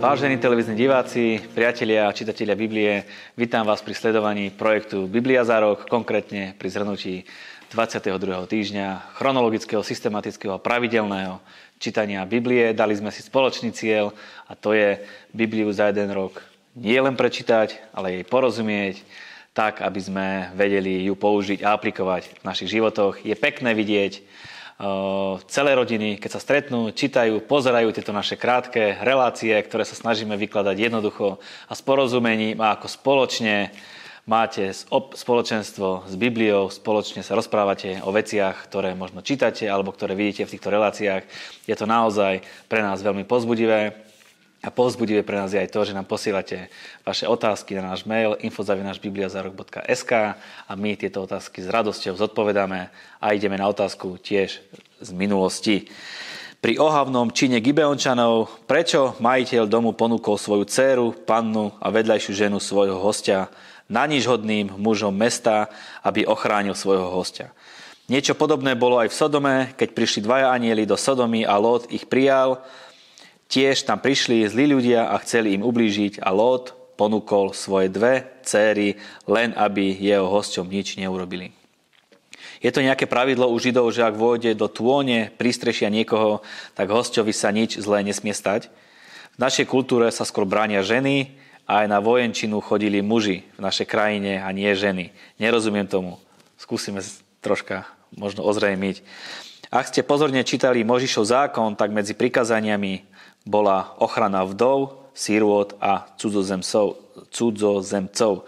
Vážení televízni diváci, priatelia a čitatelia Biblie, vítam vás pri sledovaní projektu Biblia za rok, konkrétne pri zhrnutí 22. týždňa chronologického, systematického a pravidelného čítania Biblie. Dali sme si spoločný cieľ a to je Bibliu za jeden rok nie len prečítať, ale jej porozumieť, tak, aby sme vedeli ju použiť a aplikovať v našich životoch. Je pekné vidieť celé rodiny, keď sa stretnú, čítajú, pozerajú tieto naše krátke relácie, ktoré sa snažíme vykladať jednoducho a s porozumením a ako spoločne máte spoločenstvo s Bibliou, spoločne sa rozprávate o veciach, ktoré možno čítate alebo ktoré vidíte v týchto reláciách. Je to naozaj pre nás veľmi pozbudivé. A povzbudivé pre nás je aj to, že nám posielate vaše otázky na náš mail info.bibliazarok.sk a my tieto otázky s radosťou zodpovedáme a ideme na otázku tiež z minulosti. Pri ohavnom čine Gibeončanov, prečo majiteľ domu ponúkol svoju dceru, pannu a vedľajšiu ženu svojho hostia na nič mužom mesta, aby ochránil svojho hostia. Niečo podobné bolo aj v Sodome, keď prišli dvaja anieli do Sodomy a Lot ich prijal, Tiež tam prišli zlí ľudia a chceli im ublížiť a Lot ponúkol svoje dve céry, len aby jeho hosťom nič neurobili. Je to nejaké pravidlo u Židov, že ak vôjde do tône prístrešia niekoho, tak hosťovi sa nič zlé nesmie stať. V našej kultúre sa skôr bránia ženy a aj na vojenčinu chodili muži v našej krajine a nie ženy. Nerozumiem tomu. Skúsime troška možno ozrejmiť. Ak ste pozorne čítali Možišov zákon, tak medzi prikazaniami bola ochrana vdov, sírôd a cudzozemcov. cudzozemcov.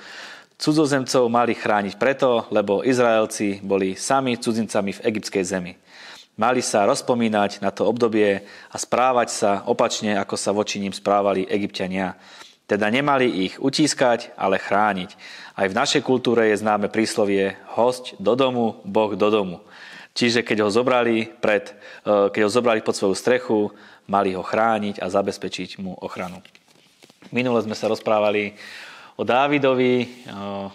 Cudzozemcov mali chrániť preto, lebo Izraelci boli sami cudzincami v egyptskej zemi. Mali sa rozpomínať na to obdobie a správať sa opačne, ako sa voči ním správali egyptiania. Teda nemali ich utískať, ale chrániť. Aj v našej kultúre je známe príslovie host do domu, Boh do domu. Čiže keď ho zobrali, pred, eh, keď ho zobrali pod svoju strechu, mali ho chrániť a zabezpečiť mu ochranu. Minule sme sa rozprávali o Dávidovi,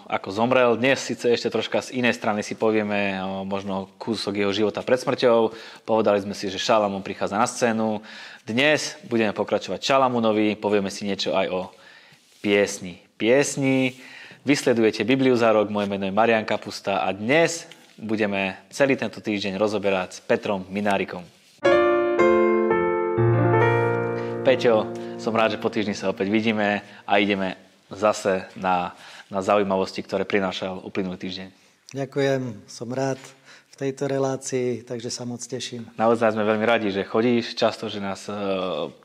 ako zomrel. Dnes síce ešte troška z inej strany si povieme možno kúsok jeho života pred smrťou. Povedali sme si, že Šalamún prichádza na scénu. Dnes budeme pokračovať Šalamúnovi, povieme si niečo aj o piesni. Piesni. Vysledujete Bibliu za rok, moje meno je Marian Kapusta a dnes budeme celý tento týždeň rozoberať s Petrom Minárikom. Peťo, som rád, že po týždni sa opäť vidíme a ideme zase na, na zaujímavosti, ktoré prinášal uplynulý týždeň. Ďakujem, som rád tejto relácii, takže sa moc teším. Naozaj sme veľmi radi, že chodíš často, že nás e,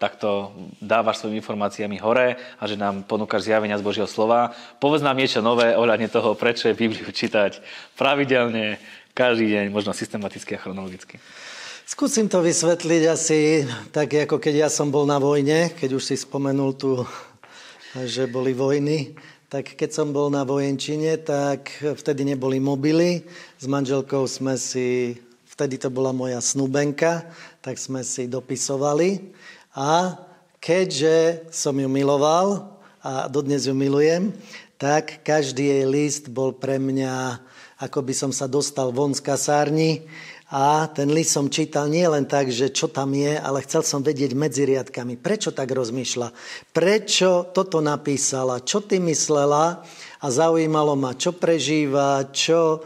takto dávaš svojimi informáciami hore a že nám ponúkaš zjavenia z Božieho slova. Povedz nám niečo nové ohľadne toho, prečo je Bibliu čítať pravidelne, každý deň, možno systematicky a chronologicky. Skúsim to vysvetliť asi tak, ako keď ja som bol na vojne, keď už si spomenul tu, že boli vojny, tak keď som bol na vojenčine, tak vtedy neboli mobily. S manželkou sme si, vtedy to bola moja snúbenka, tak sme si dopisovali. A keďže som ju miloval a dodnes ju milujem, tak každý jej list bol pre mňa, ako by som sa dostal von z kasárni, a ten list som čítal nie len tak, že čo tam je, ale chcel som vedieť medzi riadkami, prečo tak rozmýšľa, prečo toto napísala, čo ty myslela a zaujímalo ma, čo prežíva, čo,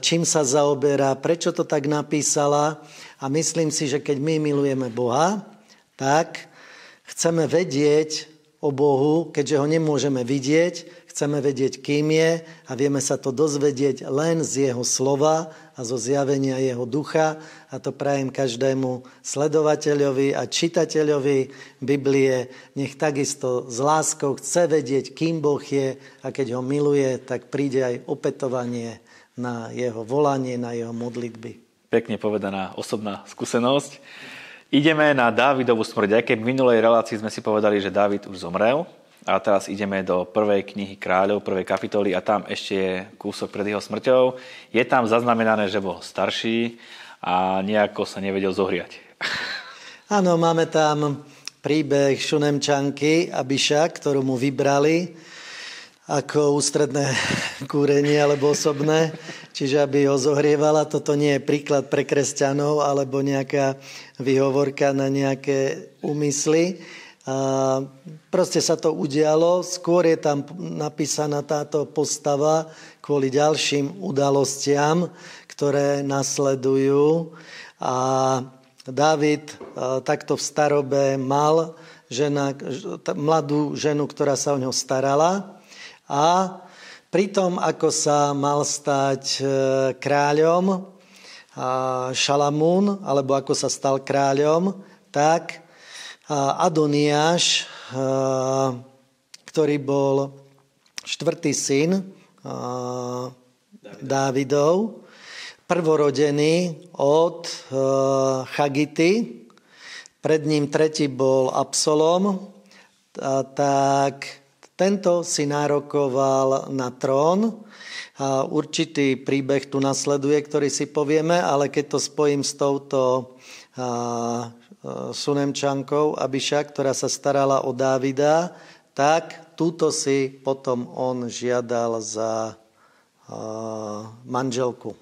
čím sa zaoberá, prečo to tak napísala. A myslím si, že keď my milujeme Boha, tak chceme vedieť o Bohu, keďže ho nemôžeme vidieť, chceme vedieť, kým je a vieme sa to dozvedieť len z jeho slova a zo zjavenia jeho ducha. A to prajem každému sledovateľovi a čitateľovi Biblie. Nech takisto s láskou chce vedieť, kým Boh je a keď ho miluje, tak príde aj opetovanie na jeho volanie, na jeho modlitby. Pekne povedaná osobná skúsenosť. Ideme na Dávidovú smrť. Aj keď v minulej relácii sme si povedali, že Dávid už zomrel, a teraz ideme do prvej knihy kráľov, prvej kapitoly a tam ešte je kúsok pred jeho smrťou. Je tam zaznamenané, že bol starší a nejako sa nevedel zohriať. Áno, máme tam príbeh Šunemčanky Abiša, ktorú mu vybrali ako ústredné kúrenie alebo osobné, čiže aby ho zohrievala. Toto nie je príklad pre kresťanov alebo nejaká vyhovorka na nejaké úmysly A proste sa to udialo. Skôr je tam napísaná táto postava kvôli ďalším udalostiam, ktoré nasledujú. A David takto v starobe mal žena, mladú ženu, ktorá sa o ňo starala. A pritom, ako sa mal stať e, kráľom, Šalamún, alebo ako sa stal kráľom, tak Adoniáš, ktorý bol štvrtý syn Dávidov, prvorodený od Chagity, pred ním tretí bol Absalom, tak tento si nárokoval na trón. A určitý príbeh tu nasleduje, ktorý si povieme, ale keď to spojím s touto Sunemčankou Abiša, ktorá sa starala o Dávida, tak túto si potom on žiadal za manželku.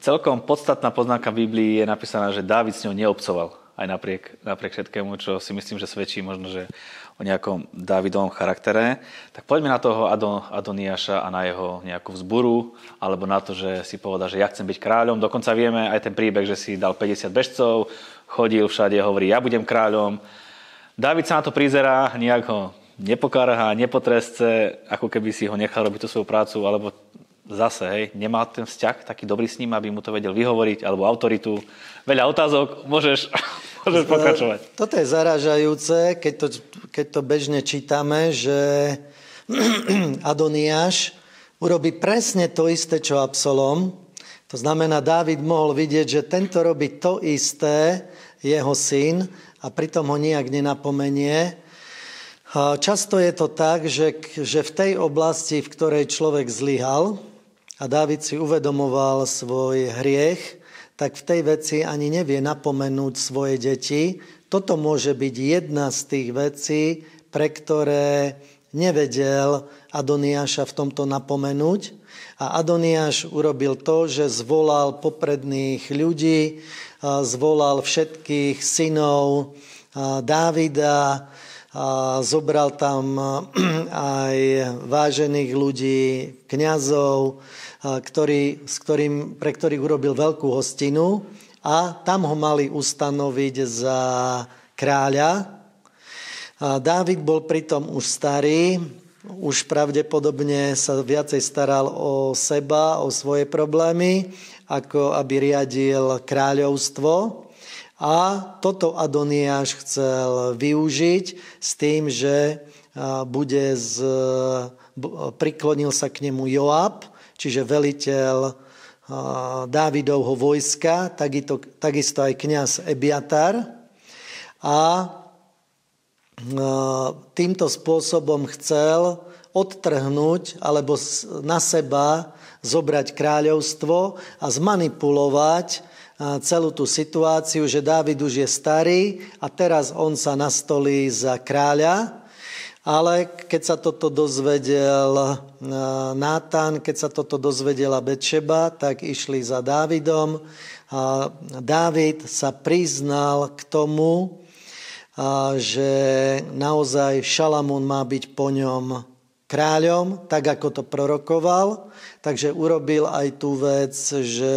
Celkom podstatná poznámka Biblii je napísaná, že Dávid s ňou neobcoval aj napriek, napriek všetkému, čo si myslím, že svedčí možno, že o nejakom Dávidovom charaktere. Tak poďme na toho Adon, Adoniaša a na jeho nejakú vzburu, alebo na to, že si povedal, že ja chcem byť kráľom. Dokonca vieme aj ten príbeh, že si dal 50 bežcov, chodil všade, hovorí, ja budem kráľom. David sa na to prizerá, nejak ho nepokarhá, nepotresce, ako keby si ho nechal robiť tú svoju prácu, alebo zase, hej, nemá ten vzťah taký dobrý s ním, aby mu to vedel vyhovoriť, alebo autoritu. Veľa otázok, môžeš, môžeš pokračovať. Toto je zaražajúce, keď to, keď to bežne čítame, že Adoniáš urobí presne to isté, čo Absalom, to znamená, Dávid mohol vidieť, že tento robí to isté, jeho syn, a pritom ho nijak nenapomenie. Často je to tak, že, že v tej oblasti, v ktorej človek zlyhal, a Dávid si uvedomoval svoj hriech, tak v tej veci ani nevie napomenúť svoje deti. Toto môže byť jedna z tých vecí, pre ktoré nevedel Adoniáša v tomto napomenúť. A Adoniáš urobil to, že zvolal popredných ľudí, zvolal všetkých synov Dávida, zobral tam aj vážených ľudí, kňazov, ktorý, s ktorým, pre ktorých urobil veľkú hostinu a tam ho mali ustanoviť za kráľa. Dávid bol pritom už starý, už pravdepodobne sa viacej staral o seba, o svoje problémy, ako aby riadil kráľovstvo. A toto Adoniáš chcel využiť s tým, že bude z, priklonil sa k nemu Joab, čiže veliteľ Dávidovho vojska, takisto aj kniaz Ebiatar. A týmto spôsobom chcel odtrhnúť alebo na seba zobrať kráľovstvo a zmanipulovať celú tú situáciu, že Dávid už je starý a teraz on sa nastolí za kráľa. Ale keď sa toto dozvedel Nátan, keď sa toto dozvedela Betšeba, tak išli za Dávidom. Dávid sa priznal k tomu, že naozaj Šalamún má byť po ňom kráľom, tak ako to prorokoval. Takže urobil aj tú vec, že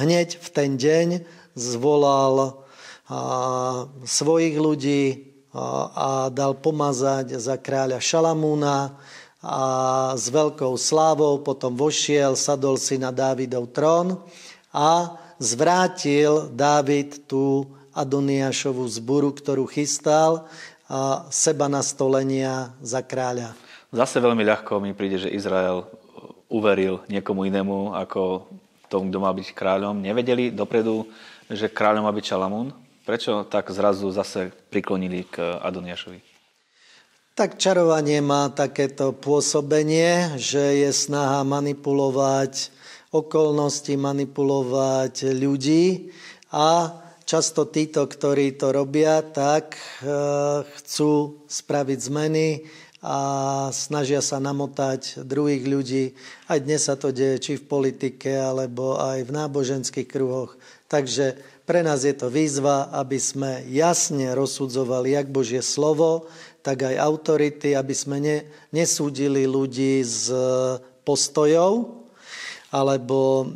hneď v ten deň zvolal svojich ľudí a dal pomazať za kráľa Šalamúna a s veľkou slávou potom vošiel, sadol si na Dávidov trón a zvrátil Dávid tú Adoniášovú zburu, ktorú chystal a seba nastolenia za kráľa. Zase veľmi ľahko mi príde, že Izrael uveril niekomu inému ako tomu, kto má byť kráľom. Nevedeli dopredu, že kráľom má byť Šalamún? Prečo tak zrazu zase priklonili k Adoniašovi? Tak čarovanie má takéto pôsobenie, že je snaha manipulovať okolnosti, manipulovať ľudí a často títo, ktorí to robia, tak e, chcú spraviť zmeny a snažia sa namotať druhých ľudí. Aj dnes sa to deje, či v politike, alebo aj v náboženských kruhoch. Takže pre nás je to výzva, aby sme jasne rozsudzovali jak Božie slovo, tak aj autority, aby sme ne, nesúdili ľudí z postojov, alebo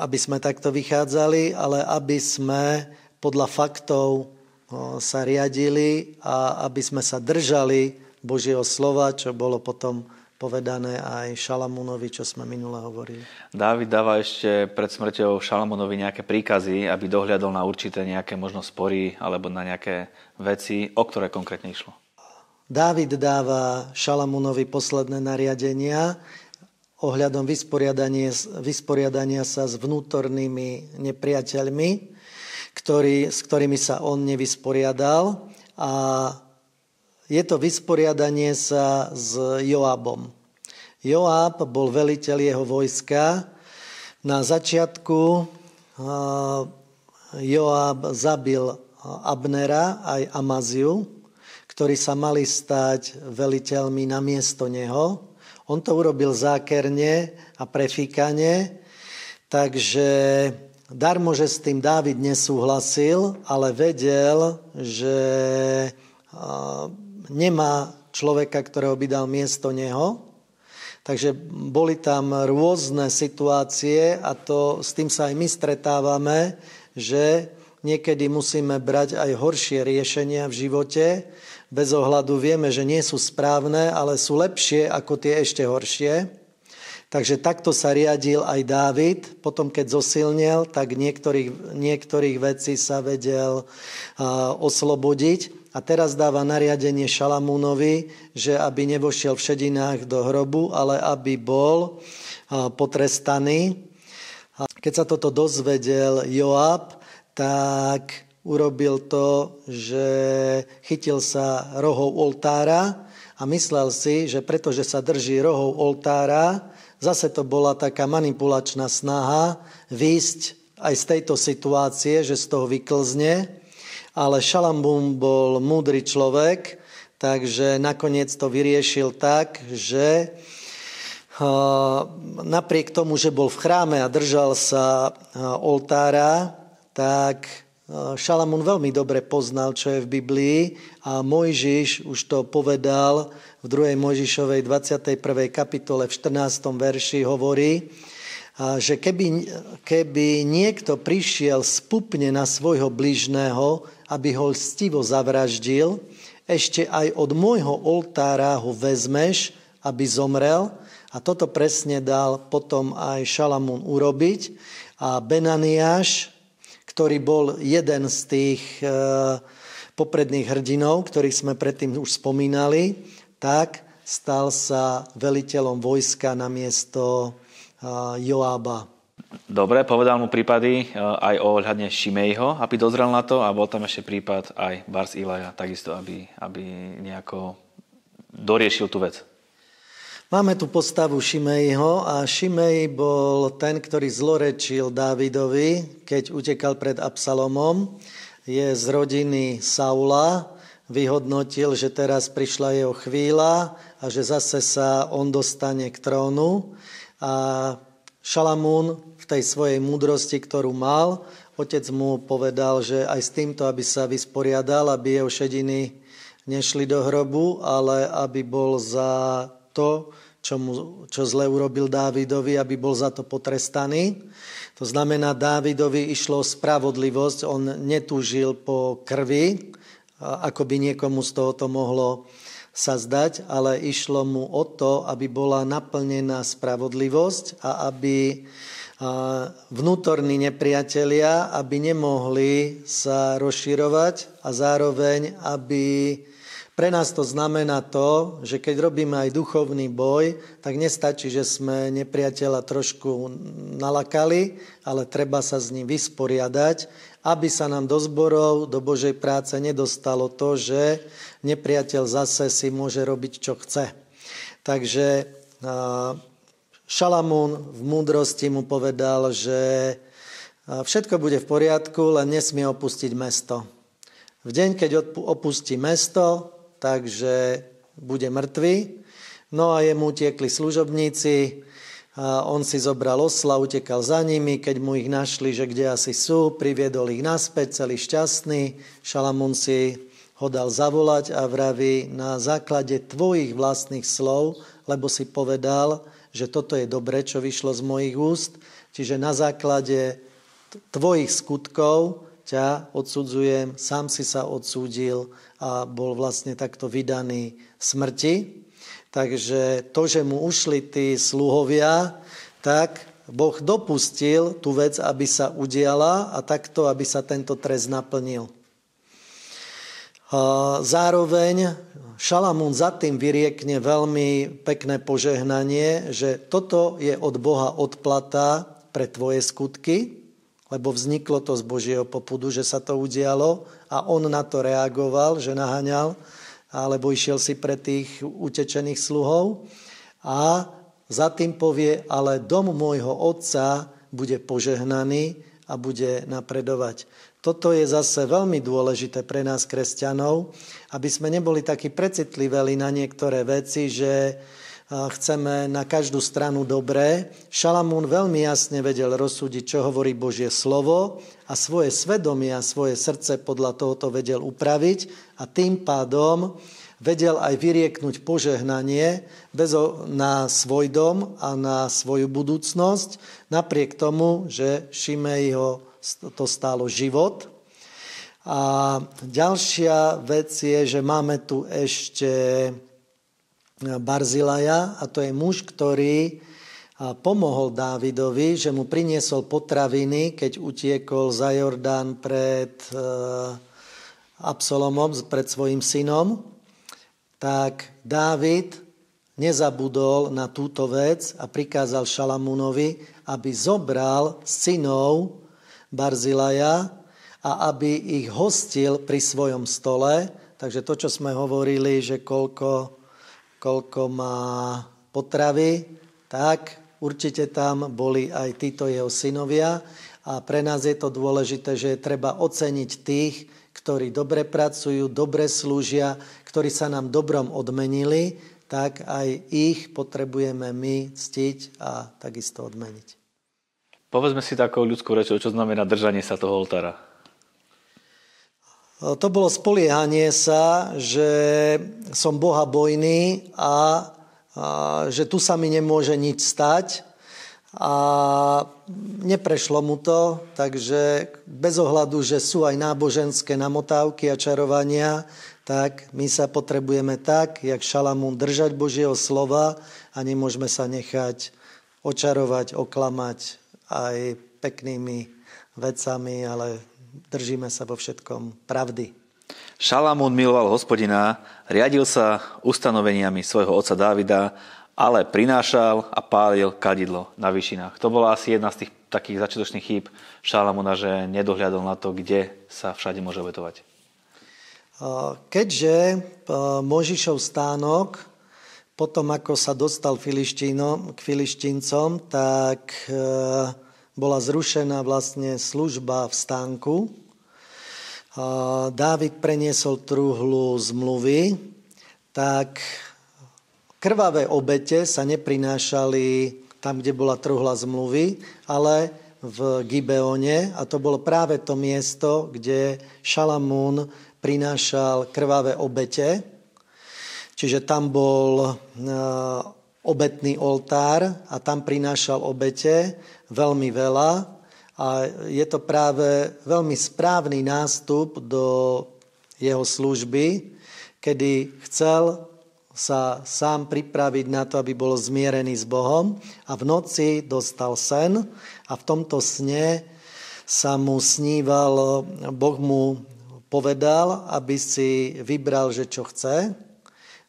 aby sme takto vychádzali, ale aby sme podľa faktov sa riadili a aby sme sa držali Božieho slova, čo bolo potom povedané aj Šalamúnovi, čo sme minule hovorili. Dávid dáva ešte pred smrťou Šalamúnovi nejaké príkazy, aby dohľadol na určité nejaké možno spory alebo na nejaké veci, o ktoré konkrétne išlo. Dávid dáva Šalamúnovi posledné nariadenia ohľadom vysporiadania, vysporiadania sa s vnútornými nepriateľmi, ktorý, s ktorými sa on nevysporiadal a je to vysporiadanie sa s Joabom. Joab bol veliteľ jeho vojska. Na začiatku Joab zabil Abnera aj Amaziu, ktorí sa mali stať veliteľmi na miesto neho. On to urobil zákerne a prefíkane, takže darmo, že s tým Dávid nesúhlasil, ale vedel, že nemá človeka, ktorého by dal miesto neho. Takže boli tam rôzne situácie a to, s tým sa aj my stretávame, že niekedy musíme brať aj horšie riešenia v živote. Bez ohľadu vieme, že nie sú správne, ale sú lepšie ako tie ešte horšie. Takže takto sa riadil aj Dávid. Potom, keď zosilnil, tak niektorých, niektorých vecí sa vedel uh, oslobodiť. A teraz dáva nariadenie Šalamúnovi, že aby nevošiel v šedinách do hrobu, ale aby bol potrestaný. Keď sa toto dozvedel Joab, tak urobil to, že chytil sa rohov oltára a myslel si, že pretože sa drží rohov oltára, zase to bola taká manipulačná snaha výjsť aj z tejto situácie, že z toho vyklzne ale Šalambum bol múdry človek, takže nakoniec to vyriešil tak, že napriek tomu, že bol v chráme a držal sa oltára, tak Šalamún veľmi dobre poznal, čo je v Biblii a Mojžiš už to povedal v 2. Mojžišovej 21. kapitole v 14. verši hovorí, že keby, keby niekto prišiel spupne na svojho bližného, aby ho stivo zavraždil, ešte aj od môjho oltára ho vezmeš, aby zomrel. A toto presne dal potom aj Šalamún urobiť. A Benaniáš, ktorý bol jeden z tých e, popredných hrdinov, ktorých sme predtým už spomínali, tak stal sa veliteľom vojska na miesto Joába. Dobre, povedal mu prípady e, aj o ohľadne Šimejho, aby dozrel na to a bol tam ešte prípad aj Bars Ilaja, takisto, aby, aby nejako doriešil tú vec. Máme tu postavu Šimejho a Šimej bol ten, ktorý zlorečil Dávidovi, keď utekal pred Absalomom. Je z rodiny Saula, vyhodnotil, že teraz prišla jeho chvíľa a že zase sa on dostane k trónu. A Šalamún v tej svojej múdrosti, ktorú mal, otec mu povedal, že aj s týmto, aby sa vysporiadal, aby jeho šediny nešli do hrobu, ale aby bol za to, čo, mu, čo zle urobil Dávidovi, aby bol za to potrestaný. To znamená, Dávidovi išlo spravodlivosť, on netúžil po krvi, ako by niekomu z tohoto mohlo sa zdať, ale išlo mu o to, aby bola naplnená spravodlivosť a aby vnútorní nepriatelia, aby nemohli sa rozširovať a zároveň, aby pre nás to znamená to, že keď robíme aj duchovný boj, tak nestačí, že sme nepriateľa trošku nalakali, ale treba sa s ním vysporiadať, aby sa nám do zborov, do Božej práce nedostalo to, že nepriateľ zase si môže robiť, čo chce. Takže Šalamún v múdrosti mu povedal, že všetko bude v poriadku, len nesmie opustiť mesto. V deň, keď opustí mesto, takže bude mŕtvy. No a jemu utiekli služobníci, A on si zobral osla, utekal za nimi, keď mu ich našli, že kde asi sú, priviedol ich naspäť, celý šťastný. Šalamún si ho dal zavolať a vraví na základe tvojich vlastných slov, lebo si povedal, že toto je dobre, čo vyšlo z mojich úst, čiže na základe tvojich skutkov ťa odsudzujem, sám si sa odsúdil a bol vlastne takto vydaný smrti. Takže to, že mu ušli tí sluhovia, tak Boh dopustil tú vec, aby sa udiala a takto, aby sa tento trest naplnil. Zároveň Šalamún za tým vyriekne veľmi pekné požehnanie, že toto je od Boha odplata pre tvoje skutky, lebo vzniklo to z Božieho popudu, že sa to udialo a on na to reagoval, že naháňal alebo išiel si pre tých utečených sluhov a za tým povie, ale dom môjho otca bude požehnaný a bude napredovať. Toto je zase veľmi dôležité pre nás, kresťanov, aby sme neboli takí precitliveli na niektoré veci, že chceme na každú stranu dobré. Šalamún veľmi jasne vedel rozsúdiť, čo hovorí Božie slovo a svoje svedomie a svoje srdce podľa tohoto vedel upraviť a tým pádom vedel aj vyrieknúť požehnanie bez na svoj dom a na svoju budúcnosť, napriek tomu, že Šimej ho to stálo život. A ďalšia vec je, že máme tu ešte Barzilaja a to je muž, ktorý pomohol Dávidovi, že mu priniesol potraviny, keď utiekol za Jordán pred e, Absalomom, pred svojim synom, tak Dávid nezabudol na túto vec a prikázal Šalamúnovi, aby zobral synov Barzilaja a aby ich hostil pri svojom stole. Takže to, čo sme hovorili, že koľko koľko má potravy, tak určite tam boli aj títo jeho synovia. A pre nás je to dôležité, že treba oceniť tých, ktorí dobre pracujú, dobre slúžia, ktorí sa nám dobrom odmenili, tak aj ich potrebujeme my ctiť a takisto odmeniť. Povedzme si takou ľudskú rečou, čo znamená držanie sa toho oltára. To bolo spoliehanie sa, že som Boha bojný a, a že tu sa mi nemôže nič stať. A neprešlo mu to, takže bez ohľadu, že sú aj náboženské namotávky a čarovania, tak my sa potrebujeme tak, jak Šalamún, držať Božieho slova a nemôžeme sa nechať očarovať, oklamať aj peknými vecami, ale držíme sa vo všetkom pravdy. Šalamún miloval hospodina, riadil sa ustanoveniami svojho otca Dávida, ale prinášal a pálil kadidlo na vyšinách. To bola asi jedna z tých takých začiatočných chýb Šalamúna, že nedohľadol na to, kde sa všade môže obetovať. Keďže Možišov stánok potom, ako sa dostal k filištíncom, tak e, bola zrušená vlastne služba v stánku. Dávid preniesol truhlu zmluvy, tak krvavé obete sa neprinášali tam, kde bola truhla zmluvy, ale v Gibeone a to bolo práve to miesto, kde Šalamún prinášal krvavé obete. Čiže tam bol obetný oltár a tam prinášal obete veľmi veľa. A je to práve veľmi správny nástup do jeho služby, kedy chcel sa sám pripraviť na to, aby bol zmierený s Bohom a v noci dostal sen a v tomto sne sa mu sníval, Boh mu povedal, aby si vybral, že čo chce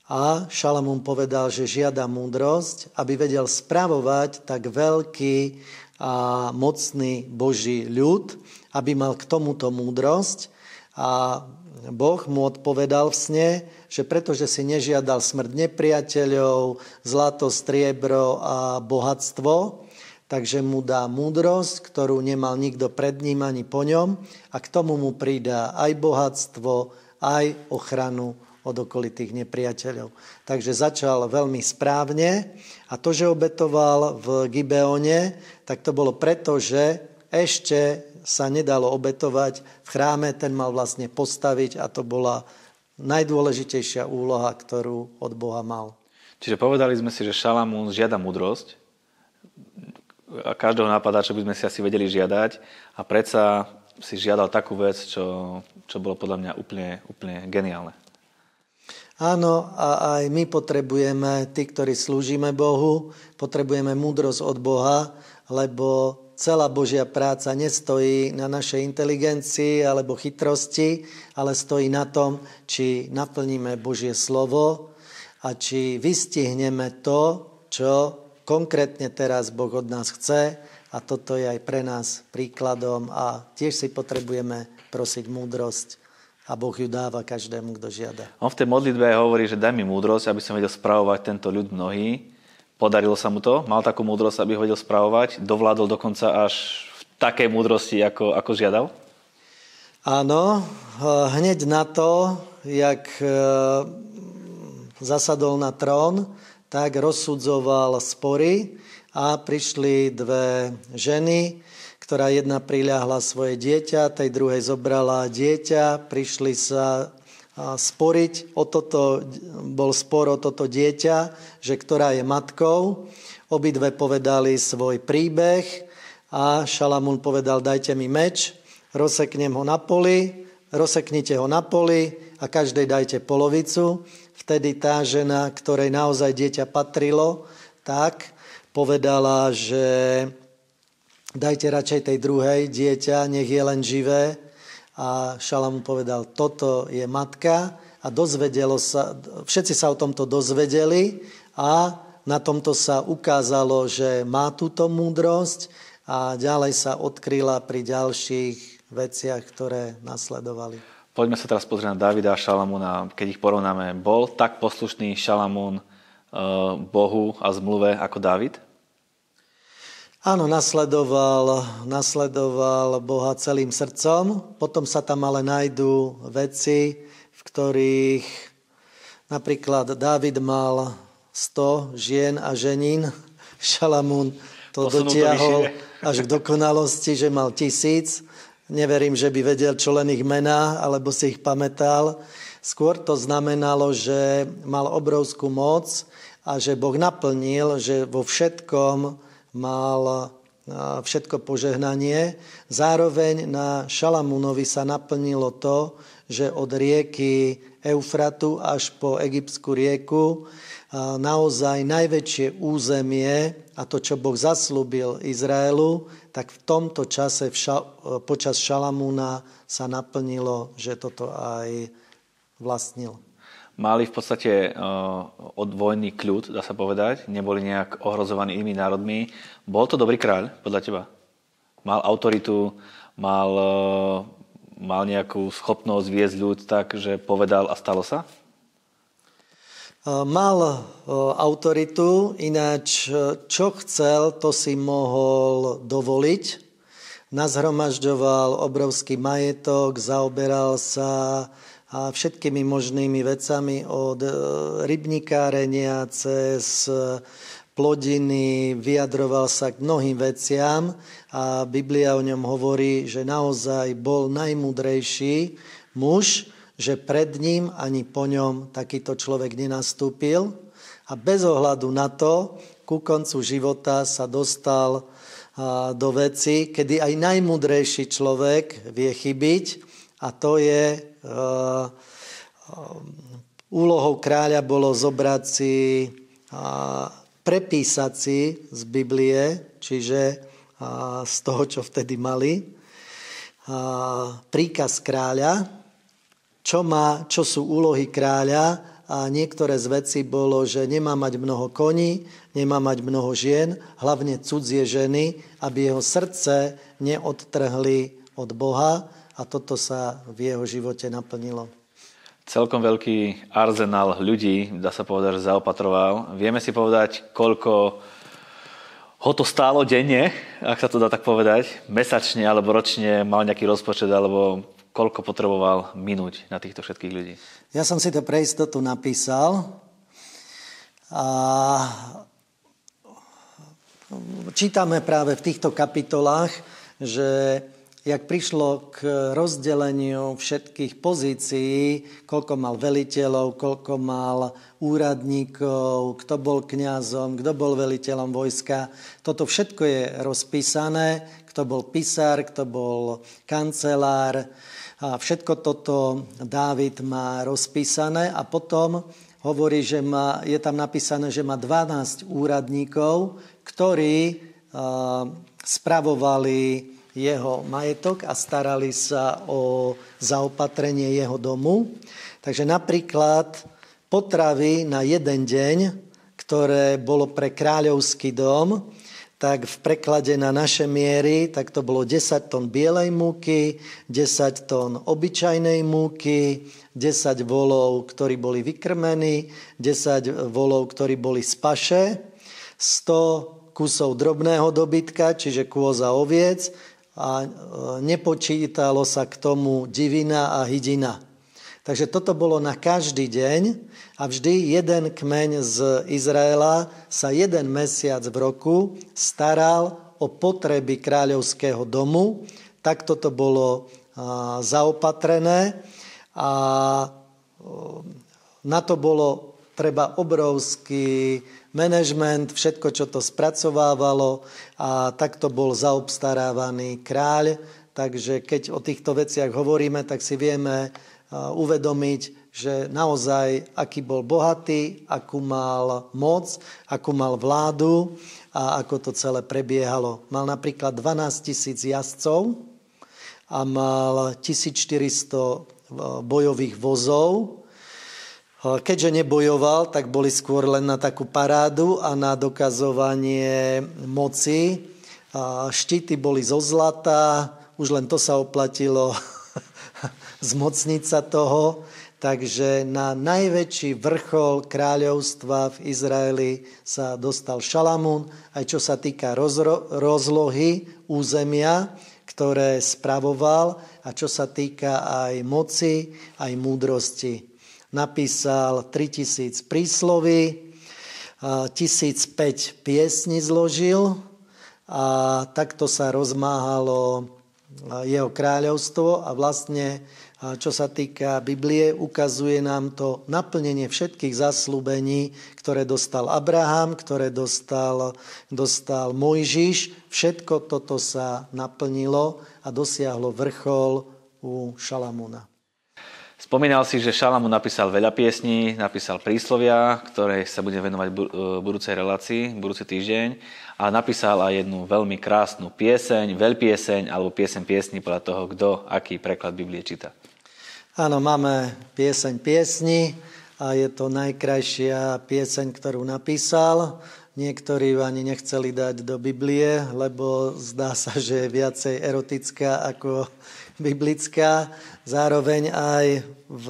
a Šalamún povedal, že žiada múdrosť, aby vedel spravovať tak veľký a mocný Boží ľud, aby mal k tomuto múdrosť. A Boh mu odpovedal v sne, že pretože si nežiadal smrť nepriateľov, zlato, striebro a bohatstvo, takže mu dá múdrosť, ktorú nemal nikto pred ním ani po ňom a k tomu mu pridá aj bohatstvo, aj ochranu od okolitých nepriateľov. Takže začal veľmi správne a to, že obetoval v Gibeone, tak to bolo preto, že ešte sa nedalo obetovať v chráme, ten mal vlastne postaviť a to bola najdôležitejšia úloha, ktorú od Boha mal. Čiže povedali sme si, že Šalamún žiada múdrosť, a každého napadá, čo by sme si asi vedeli žiadať a predsa si žiadal takú vec, čo, čo bolo podľa mňa úplne, úplne geniálne. Áno, a aj my potrebujeme, tí, ktorí slúžime Bohu, potrebujeme múdrosť od Boha, lebo celá Božia práca nestojí na našej inteligencii alebo chytrosti, ale stojí na tom, či naplníme Božie slovo a či vystihneme to, čo konkrétne teraz Boh od nás chce. A toto je aj pre nás príkladom a tiež si potrebujeme prosiť múdrosť a Boh ju dáva každému, kto žiada. On v tej modlitbe hovorí, že daj mi múdrosť, aby som vedel spravovať tento ľud mnohý. Podarilo sa mu to? Mal takú múdrosť, aby ho vedel spravovať? Dovládol dokonca až v takej múdrosti, ako, ako žiadal? Áno, hneď na to, jak e, zasadol na trón, tak rozsudzoval spory a prišli dve ženy, ktorá jedna priľahla svoje dieťa, tej druhej zobrala dieťa, prišli sa sporiť o toto, bol spor o toto dieťa, že ktorá je matkou. Obidve povedali svoj príbeh a Šalamún povedal, dajte mi meč, rozseknem ho na poli, rozseknite ho na poli a každej dajte polovicu vtedy tá žena, ktorej naozaj dieťa patrilo, tak povedala, že dajte radšej tej druhej dieťa, nech je len živé. A Šalam povedal, toto je matka a dozvedelo sa, všetci sa o tomto dozvedeli a na tomto sa ukázalo, že má túto múdrosť a ďalej sa odkryla pri ďalších veciach, ktoré nasledovali. Poďme sa teraz pozrieť na Davida a Šalamúna. Keď ich porovnáme, bol tak poslušný Šalamún e, Bohu a zmluve ako David? Áno, nasledoval, nasledoval Boha celým srdcom. Potom sa tam ale nájdú veci, v ktorých napríklad David mal 100 žien a ženín. Šalamún to dotiahol až k dokonalosti, že mal tisíc. Neverím, že by vedel čo len ich mená, alebo si ich pamätal. Skôr to znamenalo, že mal obrovskú moc a že Boh naplnil, že vo všetkom mal všetko požehnanie. Zároveň na Šalamúnovi sa naplnilo to, že od rieky Eufratu až po egyptskú rieku naozaj najväčšie územie a to, čo Boh zaslúbil Izraelu, tak v tomto čase šal, počas Šalamúna sa naplnilo, že toto aj vlastnil. Mali v podstate od vojny kľud, dá sa povedať, neboli nejak ohrozovaní inými národmi. Bol to dobrý kráľ, podľa teba? Mal autoritu, mal, mal nejakú schopnosť viesť ľud tak, že povedal a stalo sa? Mal autoritu, ináč čo chcel, to si mohol dovoliť. Nazhromažďoval obrovský majetok, zaoberal sa a všetkými možnými vecami od e, rybnikárenia cez plodiny, vyjadroval sa k mnohým veciam a Biblia o ňom hovorí, že naozaj bol najmudrejší muž, že pred ním ani po ňom takýto človek nenastúpil. A bez ohľadu na to ku koncu života sa dostal do veci, kedy aj najmudrejší človek vie chybiť a to je e, e, úlohou kráľa bolo zobrať si prepísať si z Biblie, čiže z toho, čo vtedy mali, príkaz kráľa, čo, má, čo sú úlohy kráľa a niektoré z veci bolo, že nemá mať mnoho koní, nemá mať mnoho žien, hlavne cudzie ženy, aby jeho srdce neodtrhli od Boha a toto sa v jeho živote naplnilo. Celkom veľký arzenál ľudí, dá sa povedať, že zaopatroval. Vieme si povedať, koľko ho to stálo denne, ak sa to dá tak povedať, mesačne alebo ročne mal nejaký rozpočet, alebo koľko potreboval minúť na týchto všetkých ľudí? Ja som si to pre istotu napísal. A čítame práve v týchto kapitolách, že jak prišlo k rozdeleniu všetkých pozícií, koľko mal veliteľov, koľko mal úradníkov, kto bol kňazom, kto bol veliteľom vojska. Toto všetko je rozpísané, kto bol pisár, kto bol kancelár. A všetko toto Dávid má rozpísané a potom hovorí, že má, je tam napísané, že má 12 úradníkov, ktorí spravovali jeho majetok a starali sa o zaopatrenie jeho domu. Takže napríklad potravy na jeden deň, ktoré bolo pre kráľovský dom, tak v preklade na naše miery, tak to bolo 10 tón bielej múky, 10 tón obyčajnej múky, 10 volov, ktorí boli vykrmení, 10 volov, ktorí boli z paše, 100 kusov drobného dobytka, čiže kôza oviec a e, nepočítalo sa k tomu divina a hydina. Takže toto bolo na každý deň a vždy jeden kmeň z Izraela sa jeden mesiac v roku staral o potreby kráľovského domu. Takto to bolo zaopatrené a na to bolo treba obrovský management, všetko, čo to spracovávalo a takto bol zaobstarávaný kráľ. Takže keď o týchto veciach hovoríme, tak si vieme uvedomiť, že naozaj, aký bol bohatý, akú mal moc, akú mal vládu a ako to celé prebiehalo. Mal napríklad 12 tisíc jazdcov a mal 1400 e, bojových vozov. E, keďže nebojoval, tak boli skôr len na takú parádu a na dokazovanie moci. Štíty boli zo zlata, už len to sa oplatilo zmocniť sa toho. Takže na najväčší vrchol kráľovstva v Izraeli sa dostal Šalamún, aj čo sa týka rozro- rozlohy územia, ktoré spravoval a čo sa týka aj moci, aj múdrosti. Napísal 3000 prísloví, 1005 piesni zložil a takto sa rozmáhalo jeho kráľovstvo a vlastne čo sa týka Biblie, ukazuje nám to naplnenie všetkých zaslúbení, ktoré dostal Abraham, ktoré dostal, dostal Mojžiš. Všetko toto sa naplnilo a dosiahlo vrchol u Šalamúna. Spomínal si, že Šalamu napísal veľa piesní, napísal príslovia, ktoré sa bude venovať v budúcej relácii, budúci týždeň, ale napísal aj jednu veľmi krásnu pieseň, veľpieseň alebo pieseň piesni podľa toho, kto aký preklad Biblie číta. Áno, máme pieseň piesni a je to najkrajšia pieseň, ktorú napísal. Niektorí ju ani nechceli dať do Biblie, lebo zdá sa, že je viacej erotická ako biblická. Zároveň aj v,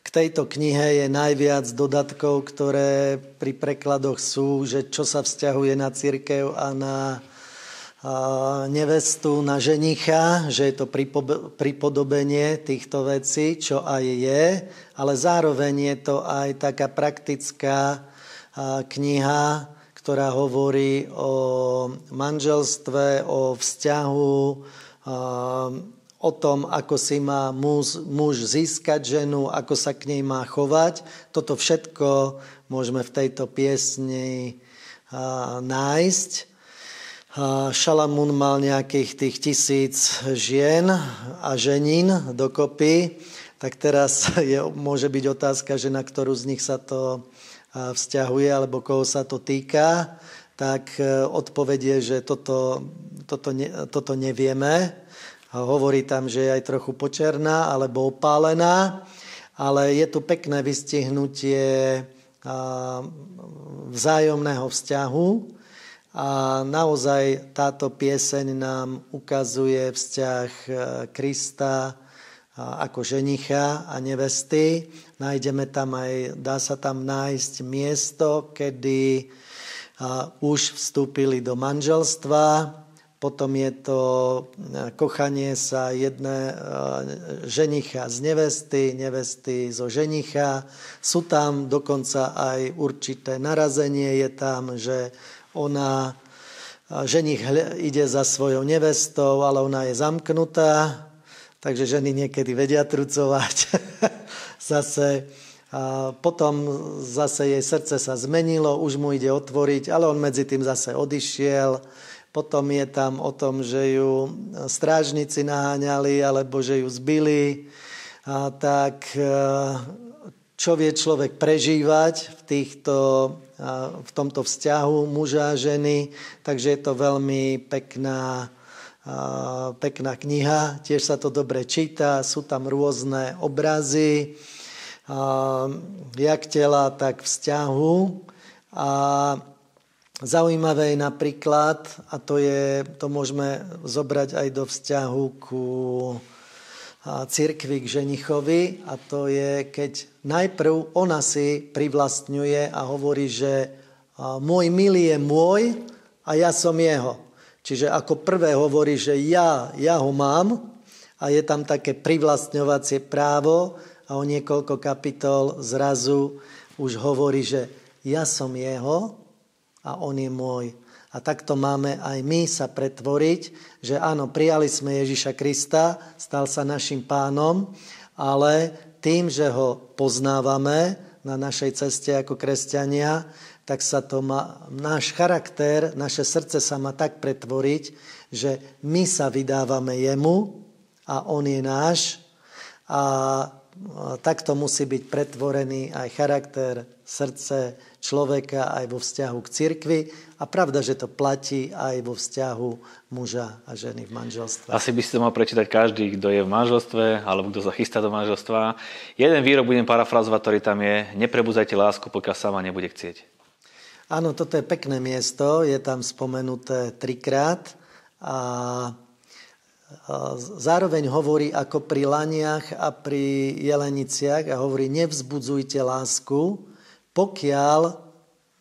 k tejto knihe je najviac dodatkov, ktoré pri prekladoch sú, že čo sa vzťahuje na církev a na nevestu na ženicha, že je to pripodobenie týchto vecí, čo aj je, ale zároveň je to aj taká praktická kniha, ktorá hovorí o manželstve, o vzťahu, o tom, ako si má muž, muž získať ženu, ako sa k nej má chovať. Toto všetko môžeme v tejto piesni nájsť. Šalamún mal nejakých tých tisíc žien a ženín dokopy, tak teraz je, môže byť otázka, že na ktorú z nich sa to vzťahuje alebo koho sa to týka, tak e, odpovedie, že toto, toto, ne, toto nevieme. Hovorí tam, že je aj trochu počerná alebo opálená, ale je tu pekné vystihnutie vzájomného vzťahu, a naozaj táto pieseň nám ukazuje vzťah e, Krista ako ženicha a nevesty. Nájdeme tam aj, dá sa tam nájsť miesto, kedy už vstúpili do manželstva. potom je to kochanie sa jedné ženicha z nevesty, nevesty zo ženicha. Sú tam dokonca aj určité narazenie, je tam, že ona, ženich ide za svojou nevestou, ale ona je zamknutá, takže ženy niekedy vedia trucovať. Zase a potom zase jej srdce sa zmenilo, už mu ide otvoriť, ale on medzi tým zase odišiel. Potom je tam o tom, že ju strážnici naháňali alebo že ju zbili. A tak e, čo vie človek prežívať v, týchto, v tomto vzťahu muža a ženy. Takže je to veľmi pekná, pekná kniha, tiež sa to dobre číta, sú tam rôzne obrazy jak tela, tak vzťahu. A zaujímavé je napríklad, a to, je, to môžeme zobrať aj do vzťahu ku cirkvi k ženichovi, a to je, keď najprv ona si privlastňuje a hovorí, že môj milý je môj a ja som jeho. Čiže ako prvé hovorí, že ja, ja ho mám a je tam také privlastňovacie právo, a o niekoľko kapitol zrazu už hovorí, že ja som jeho a on je môj. A takto máme aj my sa pretvoriť, že áno, prijali sme Ježiša Krista, stal sa našim pánom, ale tým, že ho poznávame na našej ceste ako kresťania, tak sa to má, náš charakter, naše srdce sa má tak pretvoriť, že my sa vydávame jemu a on je náš a takto musí byť pretvorený aj charakter, srdce človeka aj vo vzťahu k cirkvi. A pravda, že to platí aj vo vzťahu muža a ženy v manželstve. Asi by ste mal prečítať každý, kto je v manželstve alebo kto sa chystá do manželstva. Jeden výrok budem parafrazovať, ktorý tam je. Neprebúzajte lásku, pokiaľ sama nebude chcieť. Áno, toto je pekné miesto. Je tam spomenuté trikrát. A Zároveň hovorí ako pri laniach a pri jeleniciach a hovorí nevzbudzujte lásku, pokiaľ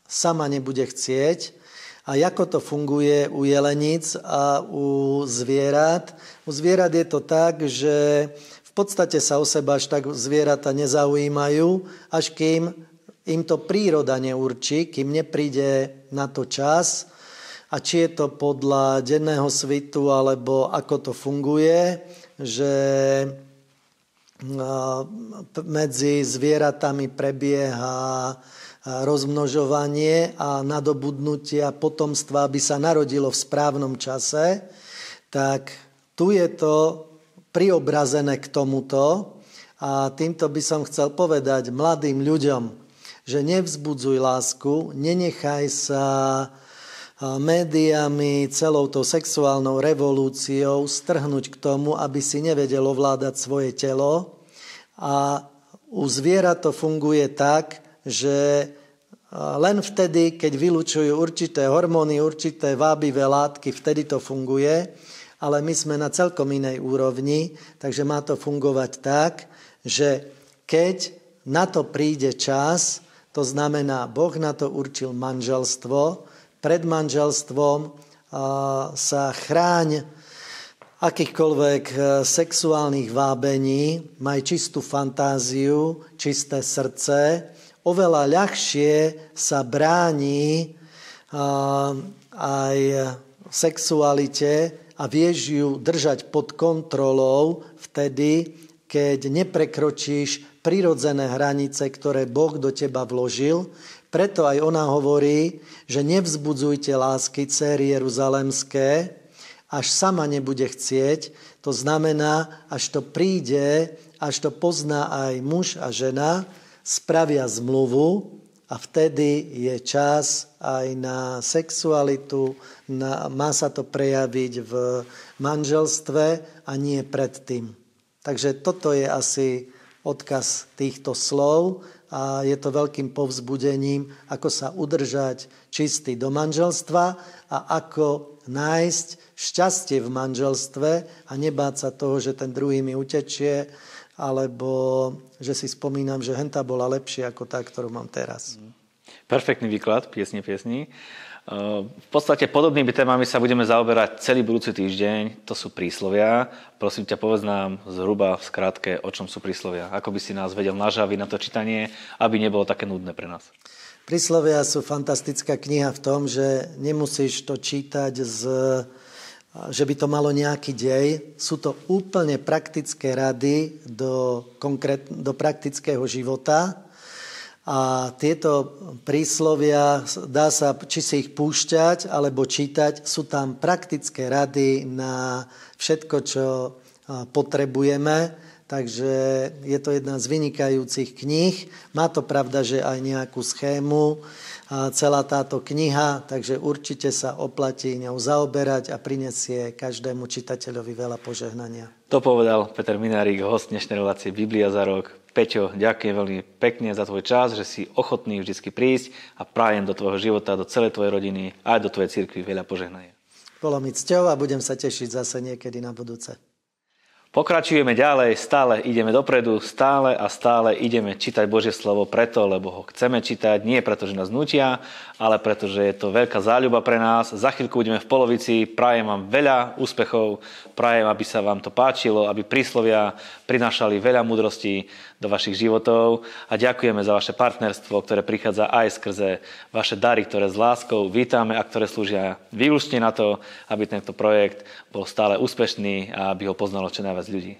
sama nebude chcieť. A ako to funguje u jelenic a u zvierat? U zvierat je to tak, že v podstate sa o seba až tak zvieratá nezaujímajú, až kým im to príroda neurčí, kým nepríde na to čas, a či je to podľa denného svitu, alebo ako to funguje, že medzi zvieratami prebieha rozmnožovanie a nadobudnutia potomstva, aby sa narodilo v správnom čase, tak tu je to priobrazené k tomuto. A týmto by som chcel povedať mladým ľuďom, že nevzbudzuj lásku, nenechaj sa médiami, celou tou sexuálnou revolúciou strhnúť k tomu, aby si nevedel ovládať svoje telo. A u zviera to funguje tak, že len vtedy, keď vylučujú určité hormóny, určité vábivé látky, vtedy to funguje, ale my sme na celkom inej úrovni, takže má to fungovať tak, že keď na to príde čas, to znamená, Boh na to určil manželstvo, pred manželstvom sa chráň akýchkoľvek e, sexuálnych vábení, maj čistú fantáziu, čisté srdce, oveľa ľahšie sa bráni aj sexualite a vieš ju držať pod kontrolou vtedy, keď neprekročíš prirodzené hranice, ktoré Boh do teba vložil preto aj ona hovorí, že nevzbudzujte lásky céry Jeruzalemské, až sama nebude chcieť. To znamená, až to príde, až to pozná aj muž a žena, spravia zmluvu a vtedy je čas aj na sexualitu, na, má sa to prejaviť v manželstve a nie predtým. Takže toto je asi odkaz týchto slov a je to veľkým povzbudením, ako sa udržať čistý do manželstva a ako nájsť šťastie v manželstve a nebáť sa toho, že ten druhý mi utečie, alebo že si spomínam, že henta bola lepšia ako tá, ktorú mám teraz. Perfektný výklad piesne piesní. V podstate podobnými témami sa budeme zaoberať celý budúci týždeň. To sú príslovia. Prosím ťa, povedz nám zhruba v skratke, o čom sú príslovia. Ako by si nás vedel nažaviť na to čítanie, aby nebolo také nudné pre nás. Príslovia sú fantastická kniha v tom, že nemusíš to čítať z že by to malo nejaký dej. Sú to úplne praktické rady do, konkrét, do praktického života. A tieto príslovia, dá sa či si ich púšťať alebo čítať, sú tam praktické rady na všetko, čo potrebujeme. Takže je to jedna z vynikajúcich kníh. Má to pravda, že aj nejakú schému celá táto kniha, takže určite sa oplatí ňou zaoberať a prinesie každému čitateľovi veľa požehnania. To povedal Peter Minárik, host dnešnej relácie Biblia za rok. Peťo, ďakujem veľmi pekne za tvoj čas, že si ochotný vždy prísť a prajem do tvojho života, do celej tvojej rodiny aj do tvojej cirkvi veľa požehnania. Bolo mi cťou a budem sa tešiť zase niekedy na budúce. Pokračujeme ďalej, stále ideme dopredu, stále a stále ideme čítať Božie slovo preto, lebo ho chceme čítať, nie preto, že nás nutia, ale preto, že je to veľká záľuba pre nás. Za chvíľku budeme v polovici, prajem vám veľa úspechov, prajem, aby sa vám to páčilo, aby príslovia prinášali veľa múdrostí do vašich životov a ďakujeme za vaše partnerstvo, ktoré prichádza aj skrze vaše dary, ktoré s láskou vítame a ktoré slúžia výlučne na to, aby tento projekt bol stále úspešný a aby ho poznalo čo najviac ľudí.